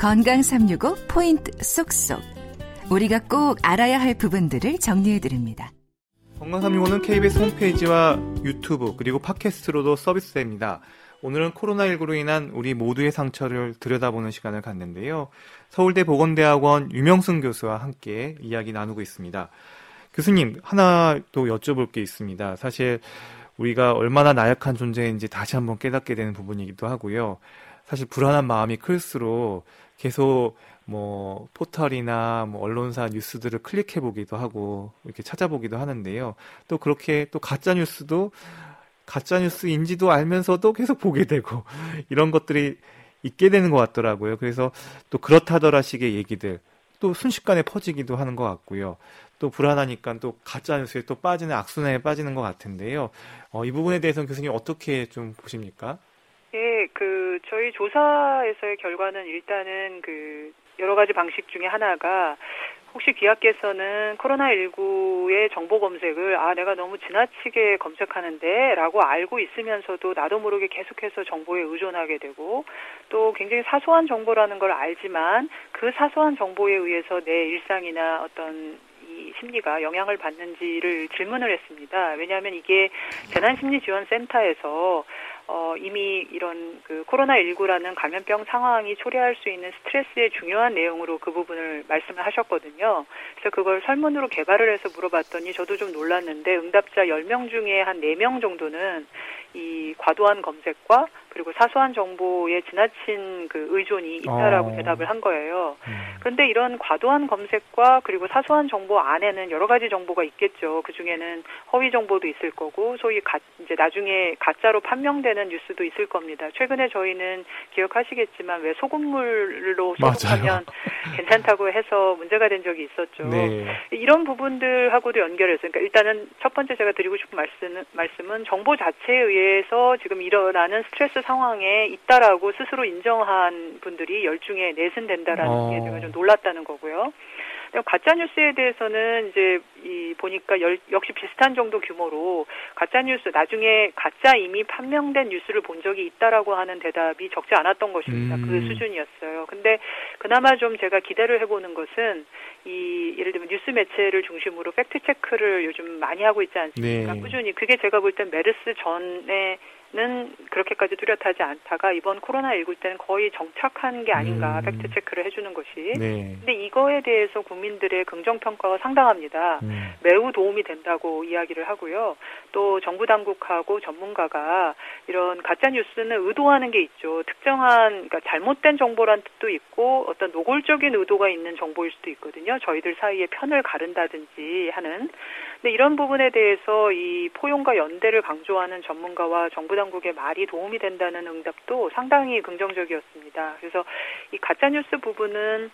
건강 365 포인트 쏙쏙. 우리가 꼭 알아야 할 부분들을 정리해 드립니다. 건강 365는 KBS 홈페이지와 유튜브 그리고 팟캐스트로도 서비스됩니다. 오늘은 코로나19로 인한 우리 모두의 상처를 들여다보는 시간을 갖는데요. 서울대 보건대학원 유명승 교수와 함께 이야기 나누고 있습니다. 교수님, 하나 또 여쭤볼 게 있습니다. 사실 우리가 얼마나 나약한 존재인지 다시 한번 깨닫게 되는 부분이기도 하고요. 사실 불안한 마음이 클수록 계속 뭐 포털이나 뭐 언론사 뉴스들을 클릭해 보기도 하고 이렇게 찾아보기도 하는데요. 또 그렇게 또 가짜 뉴스도 가짜 뉴스인지도 알면서도 계속 보게 되고 이런 것들이 있게 되는 것 같더라고요. 그래서 또 그렇다더라 식의 얘기들 또 순식간에 퍼지기도 하는 것 같고요. 또 불안하니까 또 가짜 뉴스에 또 빠지는 악순환에 빠지는 것 같은데요. 어, 이 부분에 대해서는 교수님 어떻게 좀 보십니까? 예, 그 저희 조사에서의 결과는 일단은 그 여러 가지 방식 중에 하나가 혹시 귀하께서는 코로나19의 정보 검색을 아 내가 너무 지나치게 검색하는데라고 알고 있으면서도 나도 모르게 계속해서 정보에 의존하게 되고 또 굉장히 사소한 정보라는 걸 알지만 그 사소한 정보에 의해서 내 일상이나 어떤 이 심리가 영향을 받는지를 질문을 했습니다. 왜냐하면 이게 재난심리지원센터에서 어, 이미 이런 그 코로나19라는 감염병 상황이 초래할 수 있는 스트레스의 중요한 내용으로 그 부분을 말씀을 하셨거든요. 그래서 그걸 설문으로 개발을 해서 물어봤더니 저도 좀 놀랐는데 응답자 10명 중에 한 4명 정도는 이 과도한 검색과 그리고 사소한 정보에 지나친 그 의존이 있다라고 어. 대답을 한 거예요. 음. 그런데 이런 과도한 검색과 그리고 사소한 정보 안에는 여러 가지 정보가 있겠죠. 그 중에는 허위 정보도 있을 거고 소위 가, 이제 나중에 가짜로 판명되는 뉴스도 있을 겁니다. 최근에 저희는 기억하시겠지만 왜 소금물로 소독하면 괜찮다고 해서 문제가 된 적이 있었죠. 네. 이런 부분들하고도 연결해서 그러니까 일단은 첫 번째 제가 드리고 싶은 말씀은 말씀은 정보 자체에 의해 서 지금 일어나는 스트레스 상황에 있다라고 스스로 인정한 분들이 열중에 넷은 된다라는 어. 게 제가 좀 놀랐다는 거고요. 가짜 뉴스에 대해서는 이제 이 보니까 열, 역시 비슷한 정도 규모로 가짜 뉴스 나중에 가짜 이미 판명된 뉴스를 본 적이 있다라고 하는 대답이 적지 않았던 것입니다. 그 음. 그 수준이었어요. 근데 그나마 좀 제가 기대를 해보는 것은 이 예를 들면 뉴스 매체를 중심으로 팩트 체크를 요즘 많이 하고 있지 않습니까? 네. 꾸준히 그게 제가 볼 땐 메르스 전에 는 그렇게까지 뚜렷하지 않다가 이번 코로나19 때는 거의 정착한 게 아닌가 음. 팩트 체크를 해주는 것이. 네. 근데 이거에 대해서 국민들의 긍정 평가가 상당합니다. 음. 매우 도움이 된다고 이야기를 하고요. 또 정부 당국하고 전문가가 이런 가짜 뉴스는 의도하는 게 있죠. 특정한 그러니까 잘못된 정보란 뜻도 있고 어떤 노골적인 의도가 있는 정보일 수도 있거든요. 저희들 사이에 편을 가른다든지 하는. 근데 이런 부분에 대해서 이 포용과 연대를 강조하는 전문가와 정부 당국의 말이 도움이 된다는 응답도 상당히 긍정적이었습니다. 그래서 이 가짜 뉴스 부분은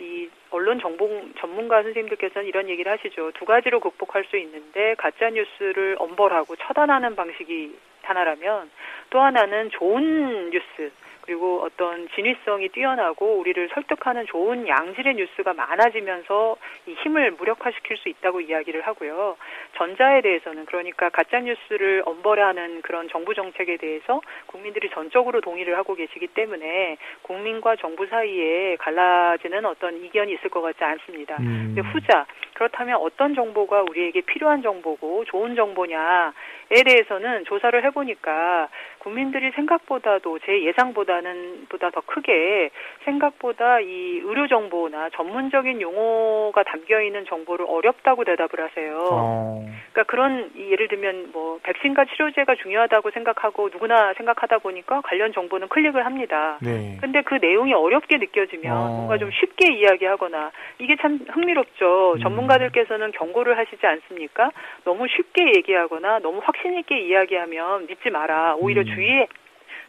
이 언론 정보 전문가 선생님들께서는 이런 얘기를 하시죠. 두 가지로 극복할 수 있는데 가짜 뉴스를 엄벌하고 처단하는 방식이 하나라면 또 하나는 좋은 뉴스 그리고 어떤 진위성이 뛰어나고 우리를 설득하는 좋은 양질의 뉴스가 많아지면서 이 힘을 무력화시킬 수 있다고 이야기를 하고요. 전자에 대해서는 그러니까 가짜 뉴스를 엄벌하는 그런 정부 정책에 대해서 국민들이 전적으로 동의를 하고 계시기 때문에 국민과 정부 사이에 갈라지는 어떤 이견이 있을 것 같지 않습니다. 음. 근데 후자 그렇다면 어떤 정보가 우리에게 필요한 정보고 좋은 정보냐에 대해서는 조사를 해보니까 국민들이 생각보다도 제 예상보다는 보다 더 크게 생각보다 이 의료 정보나 전문적인 용어가 담겨 있는 정보를 어렵다고 대답을 하세요. 어. 그러니까 그런 예를 들면 뭐 백신과 치료제가 중요하다고 생각하고 누구나 생각하다 보니까 관련 정보는 클릭을 합니다. 네. 근데 그 내용이 어렵게 느껴지면 어. 뭔가 좀 쉽게 이야기하거나 이게 참 흥미롭죠. 음. 전문가 들께서는 경고를 하시지 않습니까? 너무 쉽게 얘기하거나 너무 확신 있게 이야기하면 믿지 마라. 오히려 음. 주의해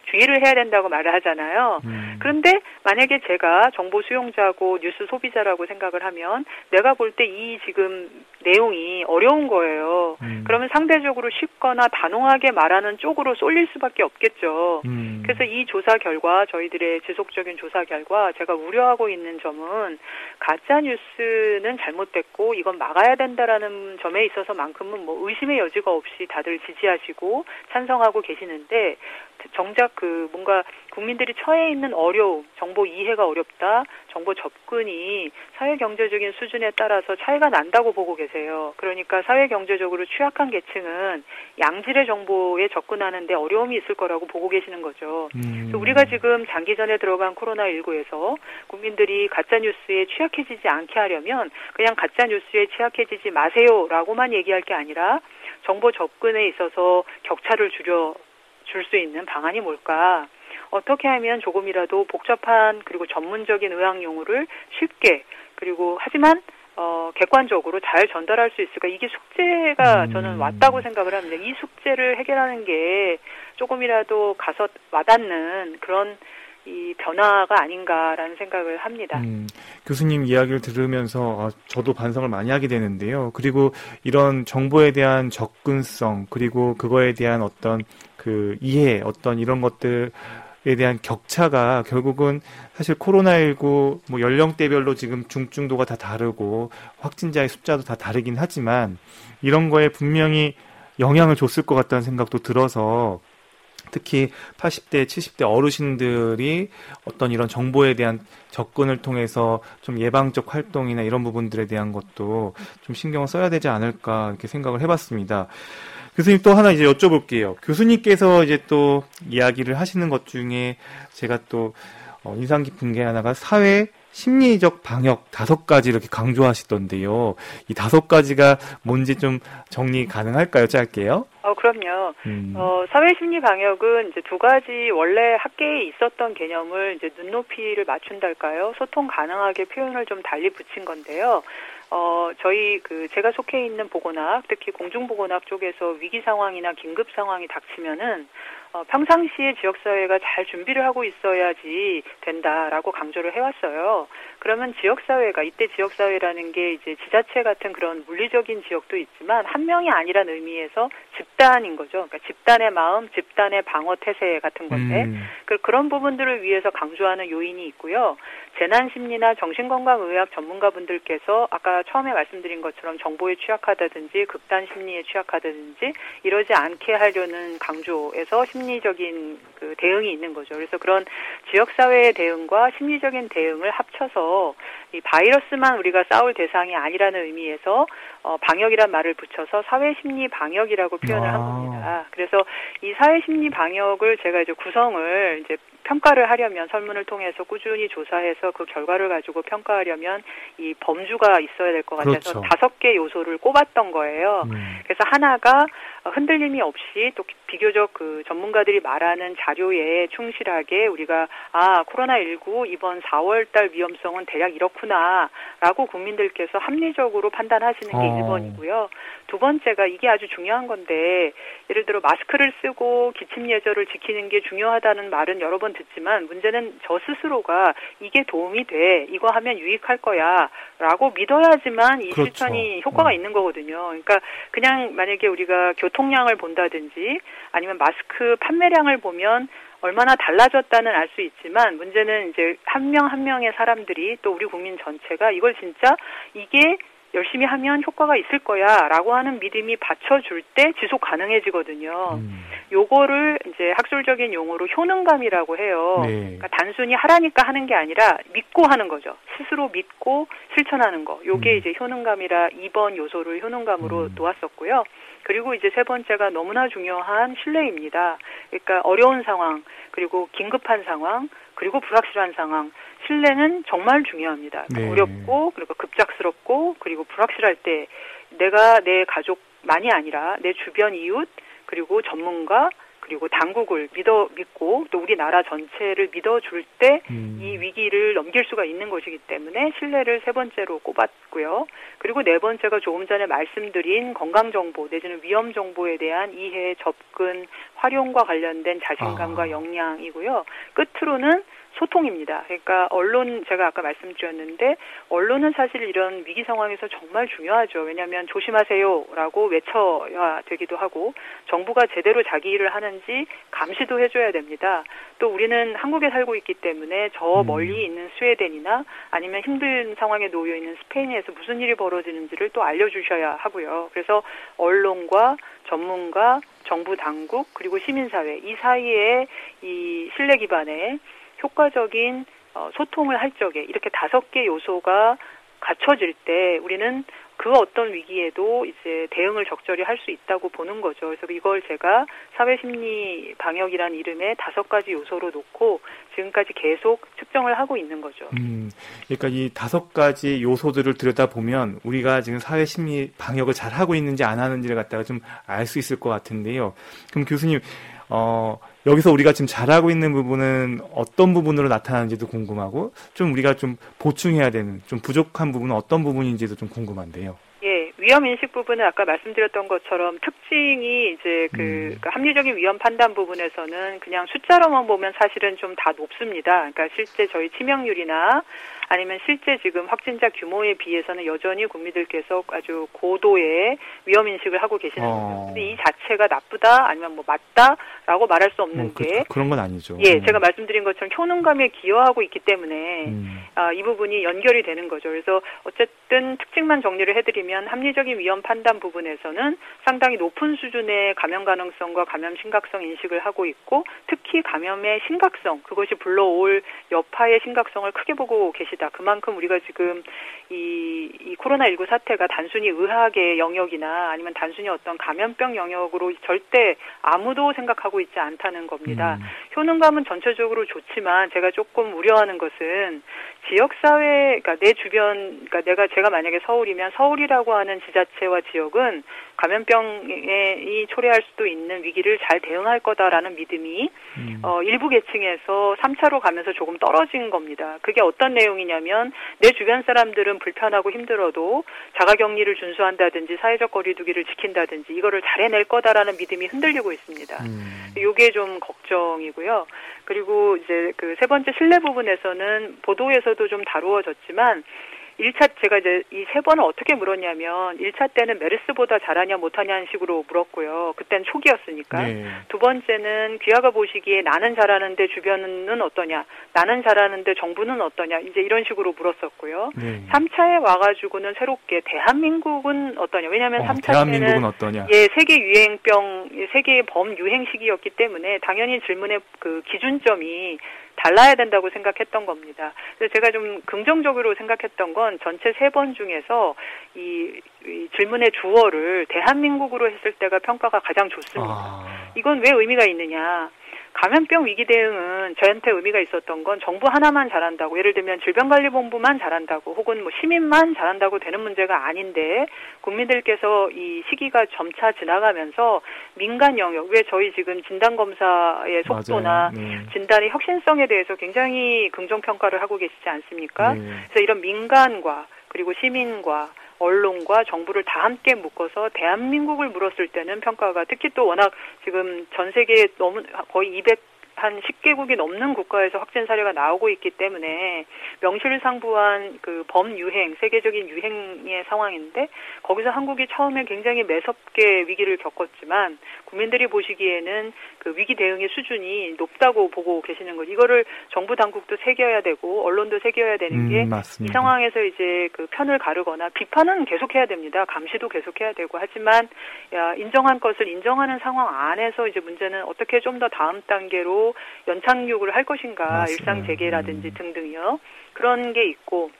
주의를 해야 된다고 말을 하잖아요. 음. 그런데 만약에 제가 정보 수용자고 뉴스 소비자라고 생각을 하면 내가 볼 때 이 지금 내용이 어려운 거예요. 음. 그러면 상대적으로 쉽거나 단호하게 말하는 쪽으로 쏠릴 수밖에 없겠죠. 음. 그래서 이 조사 결과 저희들의 지속적인 조사 결과 제가 우려하고 있는 점은 가짜 뉴스는 잘못됐고 이건 막아야 된다라는 점에 있어서만큼은 뭐 의심의 여지가 없이 다들 지지하시고 찬성하고 계시는데 정작 그 뭔가 국민들이 처해 있는 어려움, 정보 이해가 어렵다, 정보 접근이 사회 경제적인 수준에 따라서 차이가 난다고 보고 계세요. 그러니까 사회 경제적으로 취약한 계층은 양질의 정보에 접근하는데 어려움이 있을 거라고 보고 계시는 거죠. 음. 우리가 지금 장기전에 들어간 코로나19에서 국민들이 가짜 뉴스에 취약해지지 않게 하려면 그냥 가짜 뉴스에 취약해지지 마세요라고만 얘기할 게 아니라 정보 접근에 있어서 격차를 줄여 줄 수 있는 방안이 뭘까? 어떻게 하면 조금이라도 복잡한 그리고 전문적인 의학 용어를 쉽게 그리고 하지만 어, 객관적으로 잘 전달할 수 있을까? 이게 숙제가 음. 저는 왔다고 생각을 합니다. 이 숙제를 해결하는 게 조금이라도 가서 와닿는 그런 이 변화가 아닌가라는 생각을 합니다. 음, 교수님 이야기를 들으면서 아, 저도 반성을 많이 하게 되는데요. 그리고 이런 정보에 대한 접근성 그리고 그거에 대한 어떤 그 이해 어떤 이런 것들 에 대한 격차가 결국은 사실 코로나19 뭐 연령대별로 지금 중증도가 다 다르고 확진자의 숫자도 다 다르긴 하지만 이런 거에 분명히 영향을 줬을 것 같다는 생각도 들어서 특히 80대, 70대 어르신들이 어떤 이런 정보에 대한 접근을 통해서 좀 예방적 활동이나 이런 부분들에 대한 것도 좀 신경을 써야 되지 않을까 이렇게 생각을 해봤습니다. 교수님 또 하나 이제 여쭤볼게요. 교수님께서 이제 또 이야기를 하시는 것 중에 제가 또 어, 인상 깊은 게 하나가 사회 심리적 방역 다섯 가지 이렇게 강조하시던데요. 이 다섯 가지가 뭔지 좀 정리 가능할까요? 짧게요. 어, 그럼요. 음. 어, 사회 심리 방역은 이제 두 가지 원래 학계에 있었던 개념을 이제 눈높이를 맞춘달까요? 소통 가능하게 표현을 좀 달리 붙인 건데요. 어, 저희 그 제가 속해 있는 보건학, 특히 공중보건학 쪽에서 위기 상황이나 긴급 상황이 닥치면은 어, 평상시에 지역사회가 잘 준비를 하고 있어야지 된다라고 강조를 해왔어요. 그러면 지역사회가, 이때 지역사회라는 게 이제 지자체 같은 그런 물리적인 지역도 있지만 한 명이 아니란 의미에서 집단인 거죠. 그러니까 집단의 마음, 집단의 방어 태세 같은 건데, 음. 그, 그런 부분들을 위해서 강조하는 요인이 있고요. 재난심리나 정신건강의학 전문가분들께서 아까 처음에 말씀드린 것처럼 정보에 취약하다든지 극단 심리에 취약하다든지 이러지 않게 하려는 강조에서 심리적인 그 대응이 있는 거죠. 그래서 그런 지역사회의 대응과 심리적인 대응을 합쳐서 이 바이러스만 우리가 싸울 대상이 아니라는 의미에서 어, 방역이란 말을 붙여서 사회심리 방역이라고 표현을 아. 한 겁니다. 그래서 이 사회심리 방역을 제가 이제 구성을 이제 평가를 하려면 설문을 통해서 꾸준히 조사해서 그 결과를 가지고 평가하려면 이 범주가 있어야 될 것 같아서 그렇죠. 다섯 개 요소를 꼽았던 거예요. 음. 그래서 하나가 흔들림이 없이 또 비교적 그 전문가들이 말하는 자료에 충실하게 우리가 아 코로나19 이번 4월 달 위험성은 대략 이렇구나라고 국민들께서 합리적으로 판단하시는 게 어. 1번이고요. 두 번째가 이게 아주 중요한 건데 예를 들어 마스크를 쓰고 기침 예절을 지키는 게 중요하다는 말은 여러 번 듣지만 문제는 저 스스로가 이게 도움이 돼 이거 하면 유익할 거야 라고 믿어야지만 이 그렇죠. 실천이 효과가 음. 있는 거거든요. 그러니까 그냥 만약에 우리가 교통량을 본다든지 아니면 마스크 판매량을 보면 얼마나 달라졌다는 알 수 있지만 문제는 이제 한 명한 한 명의 사람들이 또 우리 국민 전체가 이걸 진짜 이게 열심히 하면 효과가 있을 거야라고 하는 믿음이 받쳐줄 때 지속 가능해지거든요. 음. 요거를 이제 학술적인 용어로 효능감이라고 해요. 네. 그러니까 단순히 하라니까 하는 게 아니라 믿고 하는 거죠. 스스로 믿고 실천하는 거. 요게 음. 이제 효능감이라 2번 요소를 효능감으로 음. 놓았었고요. 그리고 이제 세 번째가 너무나 중요한 신뢰입니다. 그러니까 어려운 상황, 그리고 긴급한 상황, 그리고 불확실한 상황. 신뢰는 정말 중요합니다. 네. 어렵고 그리고 급작스럽고 그리고 불확실할 때 내가 내 가족만이 아니라 내 주변 이웃 그리고 전문가 그리고 당국을 믿어 믿고 또 우리나라 전체를 믿어줄 때이 음. 위기를 넘길 수가 있는 것이기 때문에 신뢰를 세 번째로 꼽았고요. 그리고 네 번째가 조금 전에 말씀드린 건강 정보 내지는 위험 정보에 대한 이해, 접근, 활용과 관련된 자신감과 아. 역량이고요. 끝으로는 소통입니다. 그러니까 언론 제가 아까 말씀드렸는데 언론은 사실 이런 위기 상황에서 정말 중요하죠. 왜냐하면 조심하세요라고 외쳐야 되기도 하고 정부가 제대로 자기 일을 하는지 감시도 해줘야 됩니다. 또 우리는 한국에 살고 있기 때문에 저 음. 멀리 있는 스웨덴이나 아니면 힘든 상황에 놓여 있는 스페인에서 무슨 일이 벌어지는지를 또 알려주셔야 하고요. 그래서 언론과 전문가, 정부 당국 그리고 시민사회 이 사이에 이 신뢰 기반의 효과적인 어, 소통을 할 적에 이렇게 다섯 개 요소가 갖춰질 때 우리는 그 어떤 위기에도 이제 대응을 적절히 할 수 있다고 보는 거죠. 그래서 이걸 제가 사회심리 방역이란 이름의 다섯 가지 요소로 놓고 지금까지 계속 측정을 하고 있는 거죠. 음, 그러니까 이 다섯 가지 요소들을 들여다 보면 우리가 지금 사회심리 방역을 잘 하고 있는지 안 하는지를 갖다가 좀 알 수 있을 것 같은데요. 그럼 교수님 어, 여기서 우리가 지금 잘하고 있는 부분은 어떤 부분으로 나타나는지도 궁금하고 좀 우리가 좀 보충해야 되는 좀 부족한 부분은 어떤 부분인지도 좀 궁금한데요. 예, 위험 인식 부분은 아까 말씀드렸던 것처럼 특징이 이제 그, 음. 그 합리적인 위험 판단 부분에서는 그냥 숫자로만 보면 사실은 좀 다 높습니다. 그러니까 실제 저희 치명률이나 아니면 실제 지금 확진자 규모에 비해서는 여전히 국민들께서 아주 고도의 위험 인식을 하고 계시는 어. 거죠. 근데 이 자체가 나쁘다 아니면 뭐 맞다라고 말할 수 없는 어, 게 그, 런 건 아니죠. 예, 음. 제가 말씀드린 것처럼 효능감에 기여하고 있기 때문에 음. 아, 이 부분이 연결이 되는 거죠. 그래서 어쨌든 특징만 정리를 해드리면 합리적인 위험 판단 부분에서는 상당히 높은 수준의 감염 가능성과 감염 심각성 인식을 하고 있고 특히 감염의 심각성 그것이 불러올 여파의 심각성을 크게 보고 계시다. 있습니다. 그만큼 우리가 지금 이, 이 코로나19 사태가 단순히 의학의 영역이나 아니면 단순히 어떤 감염병 영역으로 절대 아무도 생각하고 있지 않다는 겁니다. 음. 효능감은 전체적으로 좋지만 제가 조금 우려하는 것은 지역사회, 그러니까 내 주변, 그러니까 내가 제가 만약에 서울이면 서울이라고 하는 지자체와 지역은 감염병이 초래할 수도 있는 위기를 잘 대응할 거다라는 믿음이 음. 어, 일부 계층에서 3차로 가면서 조금 떨어진 겁니다. 그게 어떤 내용이냐면 내 주변 사람들은 불편하고 힘들어도 자가격리를 준수한다든지 사회적 거리두기를 지킨다든지 이거를 잘 해낼 거다라는 믿음이 흔들리고 있습니다. 음. 이게 좀 걱정이고요. 그리고 이제 그 세 번째 신뢰 부분에서는 보도에서도 좀 다루어졌지만 1차 제가 이제 이 세 번을 어떻게 물었냐면 1차 때는 메르스보다 잘하냐 못하냐는 식으로 물었고요. 그땐 초기였으니까. 네. 두 번째는 귀하가 보시기에 나는 잘하는데 주변은 어떠냐. 나는 잘하는데 정부는 어떠냐. 이제 이런 식으로 물었었고요. 네. 3차에 와가지고는 새롭게 대한민국은 어떠냐. 왜냐하면 어, 3차 대한민국은 때는 어떠냐. 예, 세계 유행병, 세계 범 유행 시기였기 때문에 당연히 질문의 그 기준점이 달라야 된다고 생각했던 겁니다. 그래서 제가 좀 긍정적으로 생각했던 건 전체 세 번 중에서 이, 이, 질문의 주어를 대한민국으로 했을 때가 평가가 가장 좋습니다. 아... 이건 왜 의미가 있느냐? 감염병 위기 대응은 저한테 의미가 있었던 건 정부 하나만 잘한다고 예를 들면 질병관리본부만 잘한다고 혹은 뭐 시민만 잘한다고 되는 문제가 아닌데 국민들께서 이 시기가 점차 지나가면서 민간 영역 왜 저희 지금 진단 검사의 속도나 네. 진단의 혁신성에 대해서 굉장히 긍정 평가를 하고 계시지 않습니까? 네. 그래서 이런 민간과 그리고 시민과 언론과 정부를 다 함께 묶어서 대한민국을 물었을 때는 평가가 특히 또 워낙 지금 전 세계에 너무 거의 200 한 10개국이 넘는 국가에서 확진 사례가 나오고 있기 때문에 명실상부한 그 범유행, 세계적인 유행의 상황인데 거기서 한국이 처음에 굉장히 매섭게 위기를 겪었지만 국민들이 보시기에는 그 위기 대응의 수준이 높다고 보고 계시는 거 이거를 정부 당국도 새겨야 되고 언론도 새겨야 되는 게이 음, 상황에서 이제 그 편을 가르거나 비판은 계속해야 됩니다. 감시도 계속해야 되고 하지만 야, 인정한 것을 인정하는 상황 안에서 이제 문제는 어떻게 좀 더 다음 단계로 연착륙을 할 것인가 맞습니다. 일상 재개라든지 음. 등등이요 그런 게 있고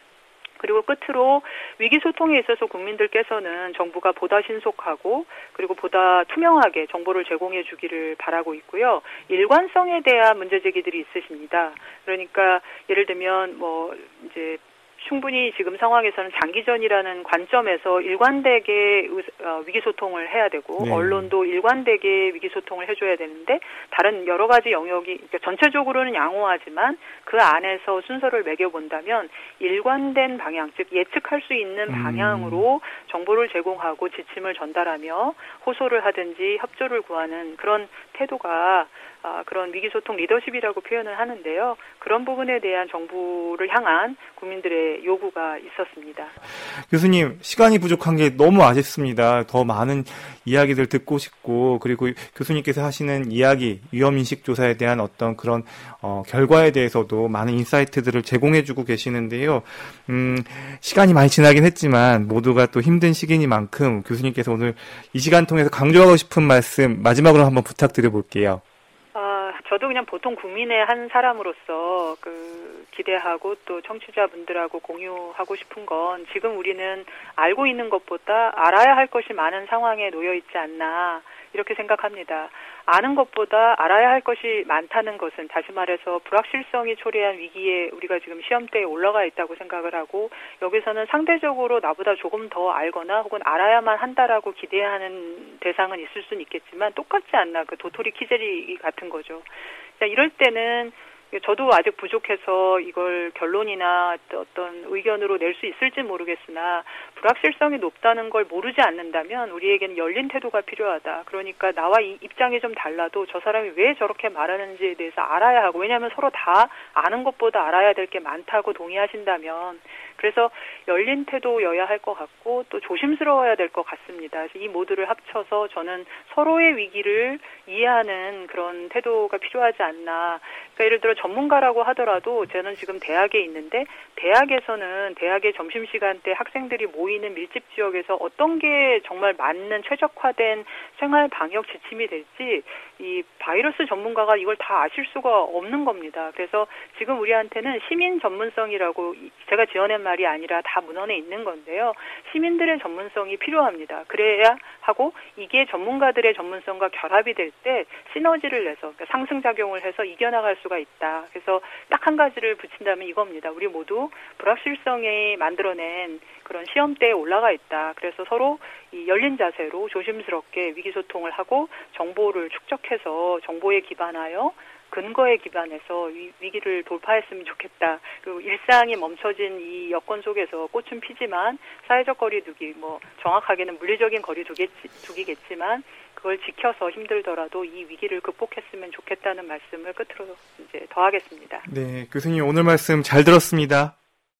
그리고 끝으로 위기 소통에 있어서 국민들께서는 정부가 보다 신속하고 그리고 보다 투명하게 정보를 제공해 주기를 바라고 있고요. 일관성에 대한 문제 제기들이 있으십니다. 그러니까 예를 들면 뭐 이제 충분히 지금 상황에서는 장기전이라는 관점에서 일관되게 어, 위기소통을 해야 되고 네. 언론도 일관되게 위기소통을 해줘야 되는데 다른 여러 가지 영역이 그러니까 전체적으로는 양호하지만 그 안에서 순서를 매겨본다면 일관된 방향 즉 예측할 수 있는 음. 방향으로 음. 정보를 제공하고 지침을 전달하며 호소를 하든지 협조를 구하는 그런 태도가 아, 그런 위기소통 리더십이라고 표현을 하는데요. 그런 부분에 대한 정부를 향한 국민들의 요구가 있었습니다. 교수님, 시간이 부족한 게 너무 아쉽습니다. 더 많은 이야기들 듣고 싶고, 그리고 교수님께서 하시는 이야기, 위험인식 조사에 대한 어떤 그런, 어, 결과에 대해서도 많은 인사이트들을 제공해주고 계시는데요. 음, 시간이 많이 지나긴 했지만, 모두가 또 힘든 시기니만큼 교수님께서 오늘 이 시간 통해서 강조하고 싶은 말씀 마지막으로 한번 부탁드려 볼게요. 저도 그냥 보통 국민의 한 사람으로서 그 기대하고 또 청취자분들하고 공유하고 싶은 건 지금 우리는 알고 있는 것보다 알아야 할 것이 많은 상황에 놓여 있지 않나 이렇게 생각합니다. 아는 것보다 알아야 할 것이 많다는 것은 다시 말해서 불확실성이 초래한 위기에 우리가 지금 시험대에 올라가 있다고 생각을 하고 여기서는 상대적으로 나보다 조금 더 알거나 혹은 알아야만 한다라고 기대하는 대상은 있을 수는 있겠지만 똑같지 않나 그 도토리 키제리 같은 거죠. 이럴 때는 저도 아직 부족해서 이걸 결론이나 어떤 의견으로 낼 수 있을지 모르겠으나 불확실성이 높다는 걸 모르지 않는다면 우리에게는 열린 태도가 필요하다. 그러니까 나와 입장이 좀 달라도 저 사람이 왜 저렇게 말하는지에 대해서 알아야 하고 왜냐하면 서로 다 아는 것보다 알아야 될 게 많다고 동의하신다면 그래서 열린 태도여야 할 것 같고 또 조심스러워야 될 것 같습니다. 그래서 이 모두를 합쳐서 저는 서로의 위기를 이해하는 그런 태도가 필요하지 않나. 그러니까 예를 들어 전문가라고 하더라도 저는 지금 대학에 있는데 대학에서는 대학의 점심시간 때 학생들이 모이는 밀집 지역에서 어떤 게 정말 맞는 최적화된 생활 방역 지침이 될지 이 바이러스 전문가가 이걸 다 아실 수가 없는 겁니다. 그래서 지금 우리한테는 시민 전문성이라고 제가 지어낸 말이 아니라 다 문헌에 있는 건데요. 시민들의 전문성이 필요합니다. 그래야 하고 이게 전문가들의 전문성과 결합이 될 때 시너지를 내서 그러니까 상승작용을 해서 이겨나갈 수가 있다. 그래서 딱 한 가지를 붙인다면 이겁니다. 우리 모두 불확실성이 만들어낸 그런 시험대에 올라가 있다. 그래서 서로 이 열린 자세로 조심스럽게 위기소통을 하고 정보를 축적해서 정보에 기반하여 근거에 기반해서 위, 기를 돌파했으면 좋겠다. 그리고 일상이 멈춰진 이 여건 속에서 꽃은 피지만 사회적 거리두기 뭐 정확하게는 물리적인 거리두기겠지 만 그걸 지켜서 힘들더라도 이 위기를 극복했으면 좋겠다는 말씀을 끝으로 이제 더하겠습니다. 네, 교수님 오늘 말씀 잘 들었습니다.